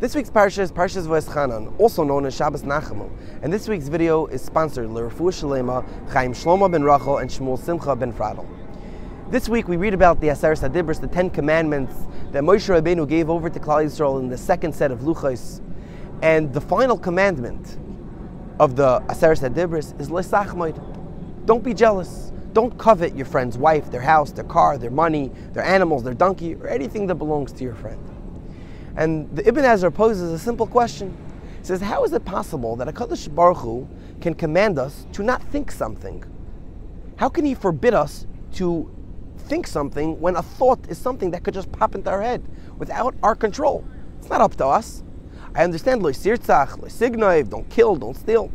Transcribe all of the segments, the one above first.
This week's parsha is Parshas Va'eschanan, also known as Shabbos Nachamu, and this week's video is sponsored L'Refu Shalema, Chaim Shlomo ben Rachel and Shmuel Simcha ben Fradel. This week we read about the Aseret Adibris, the Ten Commandments that Moshe Rabbeinu gave over to Klal Yisrael in the second set of Luchos, and the final commandment of the Aseret Adibris is Lesachmoid. Don't be jealous. Don't covet your friend's wife, their house, their car, their money, their animals, their donkey, or anything that belongs to your friend. And the Ibn Ezra poses a simple question. He says, How is it possible that HaKadosh Baruch Hu can command us to not think something? How can he forbid us to think something when a thought is something that could just pop into our head without our control? It's not up to us. I understand lo sirtzach, lo signov, don't kill, don't steal.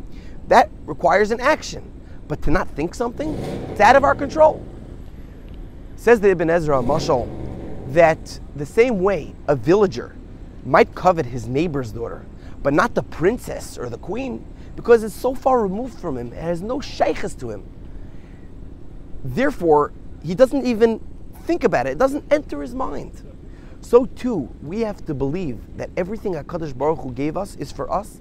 That requires an action. But to not think something, it's out of our control. Says the Ibn Ezra, Mashal, that the same way a villager might covet his neighbor's daughter, but not the princess or the queen, because it's so far removed from him, it has no shaychus to him. Therefore, he doesn't even think about it, it doesn't enter his mind. So too, we have to believe that everything HaKadosh Baruch Hu gave us is for us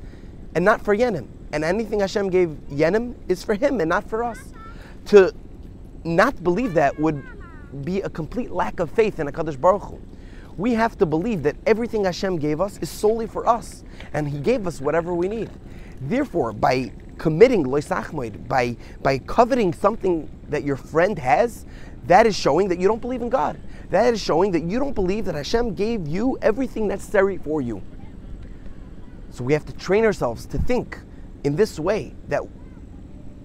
and not for Yenim. And anything Hashem gave Yenim is for him and not for us. To not believe that would be a complete lack of faith in HaKadosh Baruch Hu. We have to believe that everything Hashem gave us is solely for us, and He gave us whatever we need. Therefore, by committing loisachmoid, by by coveting something that your friend has, that is showing that you don't believe in God. That is showing that you don't believe that Hashem gave you everything necessary for you. So we have to train ourselves to think in this way that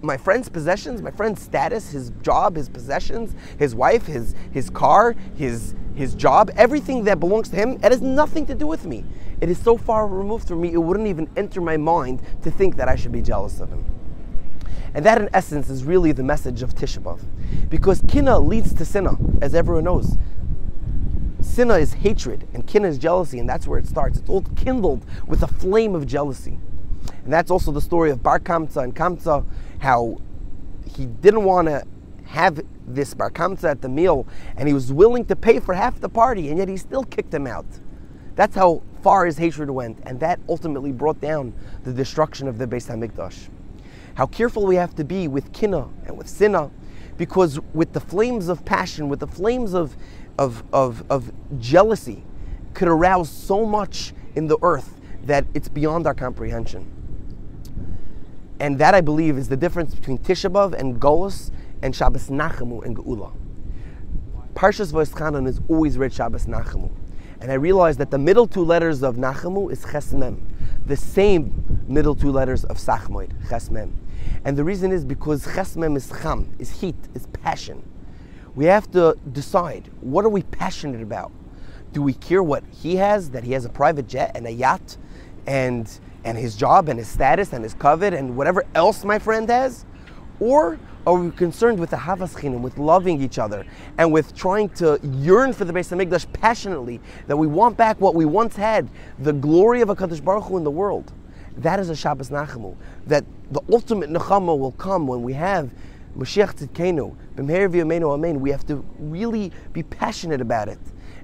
my friend's possessions, my friend's status, his job, his possessions, his wife, his his car, his his job, everything that belongs to him, it has nothing to do with me. It is so far removed from me, it wouldn't even enter my mind to think that I should be jealous of him. And that, in essence, is really the message of Tisha B'Av. Because kina leads to sinna, as everyone knows. Sinna is hatred, and kina is jealousy, and that's where it starts. It's all kindled with a flame of jealousy. And that's also the story of Bar Kamsa and Kamsa, how he didn't want to have this Bar Kamsa at the meal, and he was willing to pay for half the party, and yet he still kicked him out. That's how far his hatred went, and that ultimately brought down the destruction of the Beis Hamikdash. How careful we have to be with kina and with sinna, because with the flames of passion, with the flames of, of, of, of jealousy, could arouse so much in the earth that it's beyond our comprehension. And that, I believe, is the difference between Tisha B'Av and Golus and Shabbos Nachamu and Geula. Parshas Va'eschanan is always read Shabbos Nachamu. And I realized that the middle two letters of Nachamu is Chesmem, the same middle two letters of Sachmoid, Chesmem. And the reason is because Chesmem is Cham, is heat, is passion. We have to decide what are we passionate about? Do we care what he has, that he has a private jet and a yacht and and his job and his status and his covet and whatever else my friend has? Or are we concerned with the Havas Chinam, with loving each other, and with trying to yearn for the Beis Hamikdash passionately, that we want back what we once had, the glory of HaKadosh Baruch Hu in the world? That is a Shabbos Nachamu. That the ultimate Nechama will come when we have Mashiach Tzidkenu, B'mher V'yameinu Amen. We have to really be passionate about it,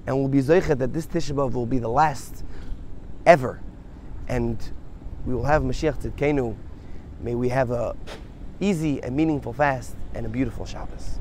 and we'll be zoichet that this Tisha B'av will be the last ever, and we will have Mashiach Tzidkenu. May we have a easy and meaningful fast and a beautiful Shabbos.